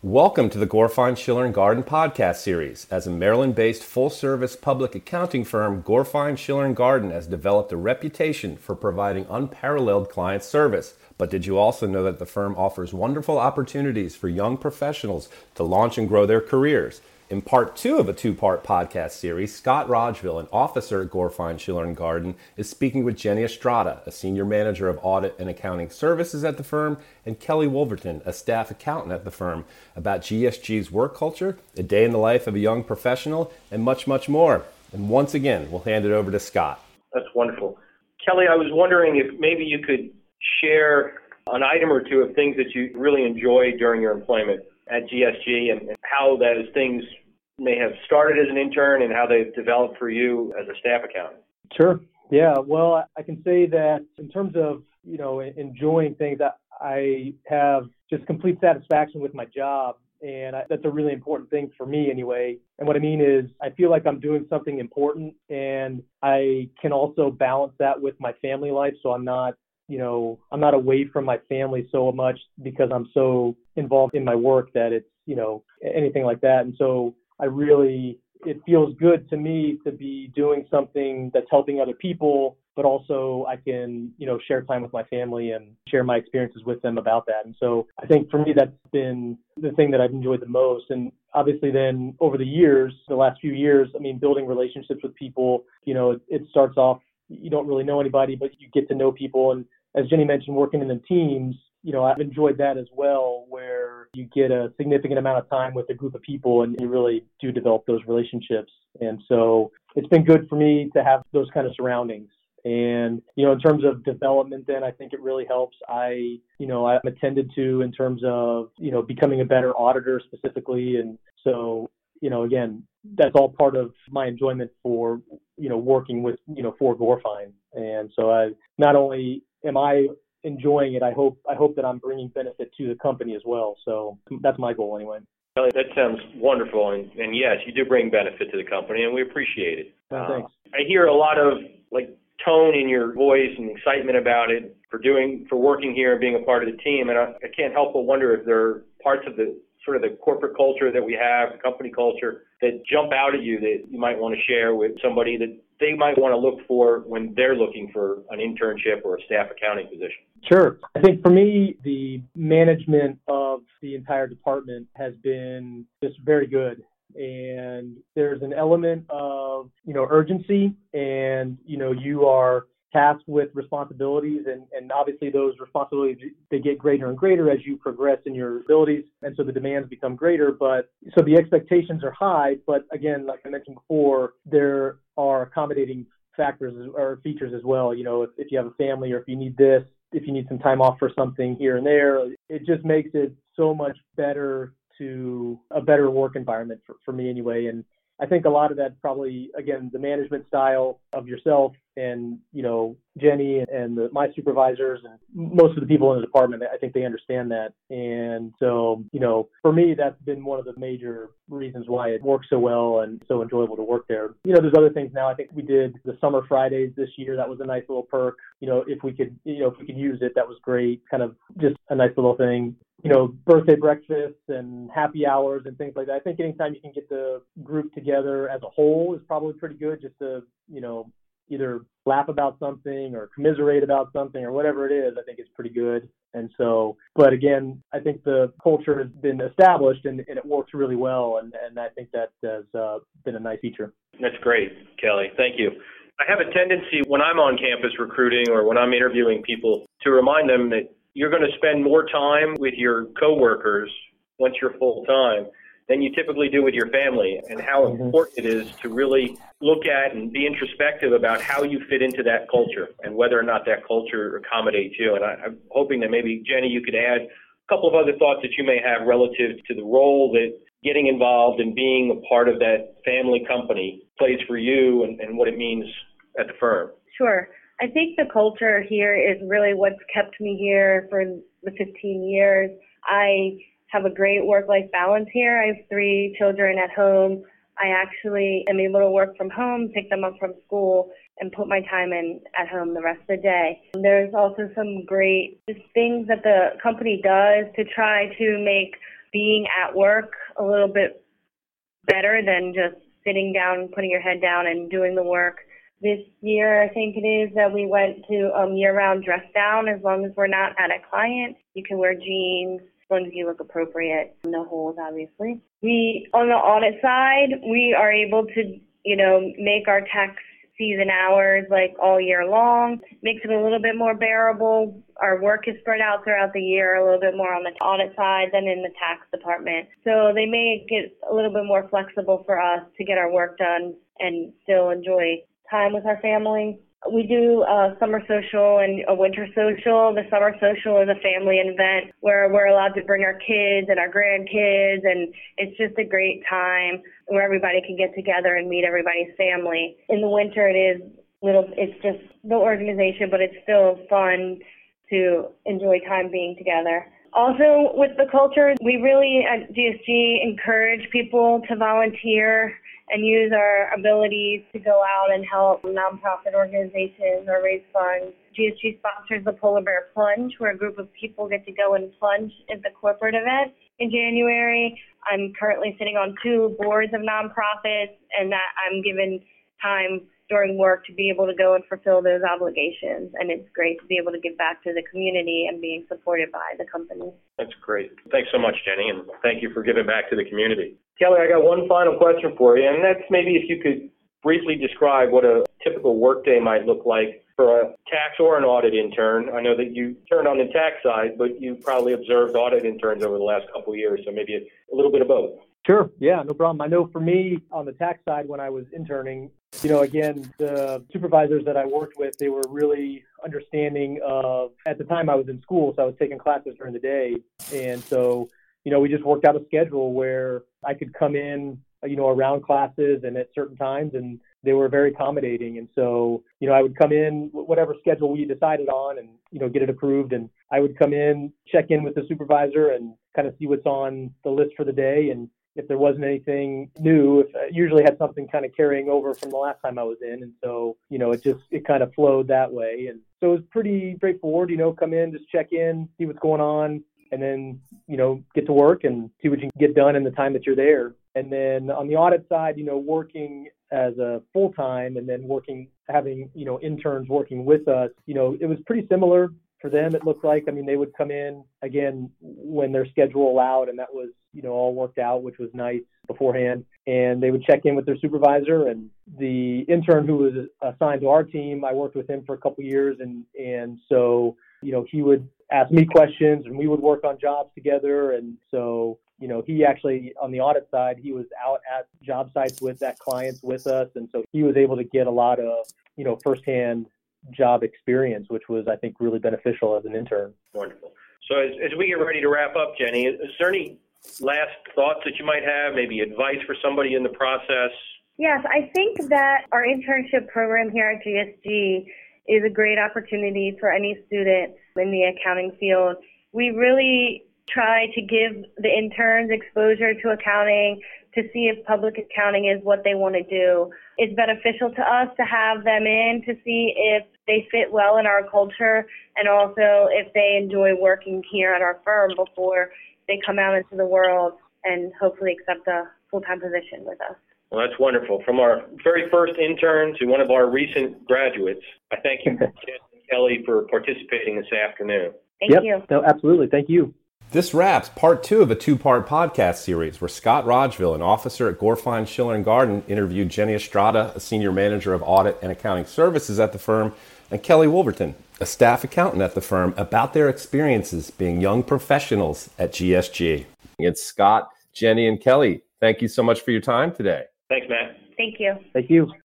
Welcome to the Gorfine Schiller and Gardyn podcast series. As a Maryland-based full-service public accounting firm, Gorfine Schiller and Gardyn has developed a reputation for providing unparalleled client service. But did you also know that the firm offers wonderful opportunities for young professionals to launch and grow their careers? In part two of a two part podcast series, Scott Rogville, an officer at Gorfine Schiller and Gardyn, is speaking with Jenny Estrada, a senior manager of audit and accounting services at the firm, and Kelly Wolverton, a staff accountant at the firm, about GSG's work culture, a day in the life of a young professional, and much, much more. And once again, we'll hand it over to Scott. That's wonderful. Kelly, I was wondering if maybe you could share an item or two of things that you really enjoyed during your employment at GSG and how those things may have started as an intern and how they've developed for you as a staff accountant. Sure. Yeah. Well, I can say that in terms of, you know, enjoying things, I have just complete satisfaction with my job. And I, that's a really important thing for me anyway. And what I mean is, I feel like I'm doing something important and I can also balance that with my family life. So I'm not you know, I'm not away from my family so much because I'm so involved in my work that it's, you know, anything like that. And so I really, it feels good to me to be doing something that's helping other people, but also I can, you know, share time with my family and share my experiences with them about that. And so I think for me, that's been the thing that I've enjoyed the most. And obviously then over the years, the last few years, I mean, building relationships with people, you know, it, it starts off, you don't really know anybody, but you get to know people and as Jenny mentioned, working in the teams, you know, I've enjoyed that as well, where you get a significant amount of time with a group of people and you really do develop those relationships. And so it's been good for me to have those kind of surroundings. And, you know, in terms of development, then I think it really helps. I, you know, I'm attended to in terms of, you know, becoming a better auditor specifically. And so, you know, again, that's all part of my enjoyment for, you know, working with, you know, for Gorfine. And so I not only am I enjoying it, I hope I hope that I'm bringing benefit to the company as well. So that's my goal anyway. Kelly, that sounds wonderful, and, and yes, you do bring benefit to the company, and we appreciate it. Oh, thanks. Uh, I hear a lot of like tone in your voice and excitement about it for doing for working here and being a part of the team, and I, I can't help but wonder if there are parts of the sort of the corporate culture that we have, the company culture that jump out at you that you might want to share with somebody that they might want to look for when they're looking for an internship or a staff accounting position? Sure. I think for me, the management of the entire department has been just very good. And there's an element of, you know, urgency and, you know, you are tasked with responsibilities and, and obviously those responsibilities they get greater and greater as you progress in your abilities. And so the demands become greater but so the expectations are high but again like i mentioned before there are accommodating factors or features as well. You know if, if you have a family or if you need this if you need some time off for something here and there it just makes it so much better to a better work environment for, for me anyway. And I think a lot of that probably again the management style of yourself and you know Jenny and the, my supervisors and most of the people in the department I think they understand that. And so you know for me that's been one of the major reasons why it works so well and so enjoyable to work there. You know there's other things now. I think we did the summer Fridays this year. That was a nice little perk. You know if we could you know if we could use it that was great. Kind of just a nice little thing you know, birthday breakfasts and happy hours and things like that. I think anytime you can get the group together as a whole is probably pretty good just to, you know, either laugh about something or commiserate about something or whatever it is, I think it's pretty good. And so, but again, I think the culture has been established and, and it works really well. And, and I think that has uh, been a nice feature. That's great, Kelly. Thank you. I have a tendency when I'm on campus recruiting or when I'm interviewing people to remind them that you're going to spend more time with your coworkers once you're full time than you typically do with your family and how mm-hmm. important it is to really look at and be introspective about how you fit into that culture and whether or not that culture accommodates you. And I, I'm hoping that maybe, Jenny, you could add a couple of other thoughts that you may have relative to the role that getting involved and being a part of that family company plays for you and, and what it means at the firm. Sure. I think the culture here is really what's kept me here for the 15 years. I have a great work-life balance here. I have three children at home. I actually am able to work from home, pick them up from school, and put my time in at home the rest of the day. There's also some great things that the company does to try to make being at work a little bit better than just sitting down, putting your head down and doing the work. This year, I think it is that we went to um, year-round dress down. As long as we're not at a client, you can wear jeans as long as you look appropriate. No holes, obviously. We, on the audit side, we are able to, you know, make our tax season hours like all year long. Makes it a little bit more bearable. Our work is spread out throughout the year, a little bit more on the audit side than in the tax department. So they make it a little bit more flexible for us to get our work done and still enjoy time with our family. We do a summer social and a winter social. The summer social is a family event where we're allowed to bring our kids and our grandkids, and it's just a great time where everybody can get together and meet everybody's family. In the winter, it is little. It's just no organization, but it's still fun to enjoy time being together. Also, with the culture, we really at GSG encourage people to volunteer and use our abilities to go out and help nonprofit organizations or raise funds. GSG sponsors the Polar Bear Plunge, where a group of people get to go and plunge at the corporate event in January. I'm currently sitting on two boards of nonprofits, and that I'm given time during work to be able to go and fulfill those obligations. And it's great to be able to give back to the community and being supported by the company. That's great. Thanks so much, Jenny, and thank you for giving back to the community. Kelly, I got one final question for you, and that's maybe if you could briefly describe what a typical workday might look like for a tax or an audit intern. I know that you turned on the tax side, but you probably observed audit interns over the last couple of years, so maybe a little bit of both. Sure. Yeah, no problem. I know for me on the tax side, when I was interning, you know, again, the supervisors that I worked with, they were really understanding of, at the time I was in school, so I was taking classes during the day. And so, you know, we just worked out a schedule where I could come in, you know, around classes and at certain times, and they were very accommodating. And so, you know, I would come in, whatever schedule we decided on, and, you know, get it approved. And I would come in, check in with the supervisor, and kind of see what's on the list for the day. And if there wasn't anything new, if I usually had something kind of carrying over from the last time I was in. And so, you know, it just, it kind of flowed that way. And so it was pretty straightforward, you know, come in, just check in, see what's going on, and then, you know, get to work and see what you can get done in the time that you're there. And then on the audit side, you know, working as a full time and then working, having, you know, interns working with us, you know, it was pretty similar for them, it looked like. I mean, they would come in again when their schedule allowed, and that was, you know, all worked out, which was nice beforehand. And they would check in with their supervisor, and the intern who was assigned to our team, I worked with him for a couple years, and and so, you know, he would ask me questions, and we would work on jobs together. And so, you know, he actually on the audit side, he was out at job sites with that clients with us, and so he was able to get a lot of, you know, firsthand job experience, which was, I think, really beneficial as an intern. Wonderful. So as, as we get ready to wrap up, Jenny, is there any last thoughts that you might have, maybe advice for somebody in the process? Yes, I think that our internship program here at GSG is a great opportunity for any student in the accounting field. We really try to give the interns exposure to accounting to see if public accounting is what they want to do. It's beneficial to us to have them in to see if they fit well in our culture and also if they enjoy working here at our firm before they come out into the world and hopefully accept a full-time position with us. Well, that's wonderful. From our very first intern to one of our recent graduates, I thank you, Jen and Kelly, for participating this afternoon. Thank yep. you. No, absolutely. Thank you. This wraps part two of a two part podcast series where Scott Rogeville, an officer at Gorfine Schiller and Gardyn, interviewed Jenny Estrada, a senior manager of audit and accounting services at the firm, and Kelly Wolverton, a staff accountant at the firm, about their experiences being young professionals at GSG. It's Scott, Jenny, and Kelly. Thank you so much for your time today. Thanks, Matt. Thank you. Thank you.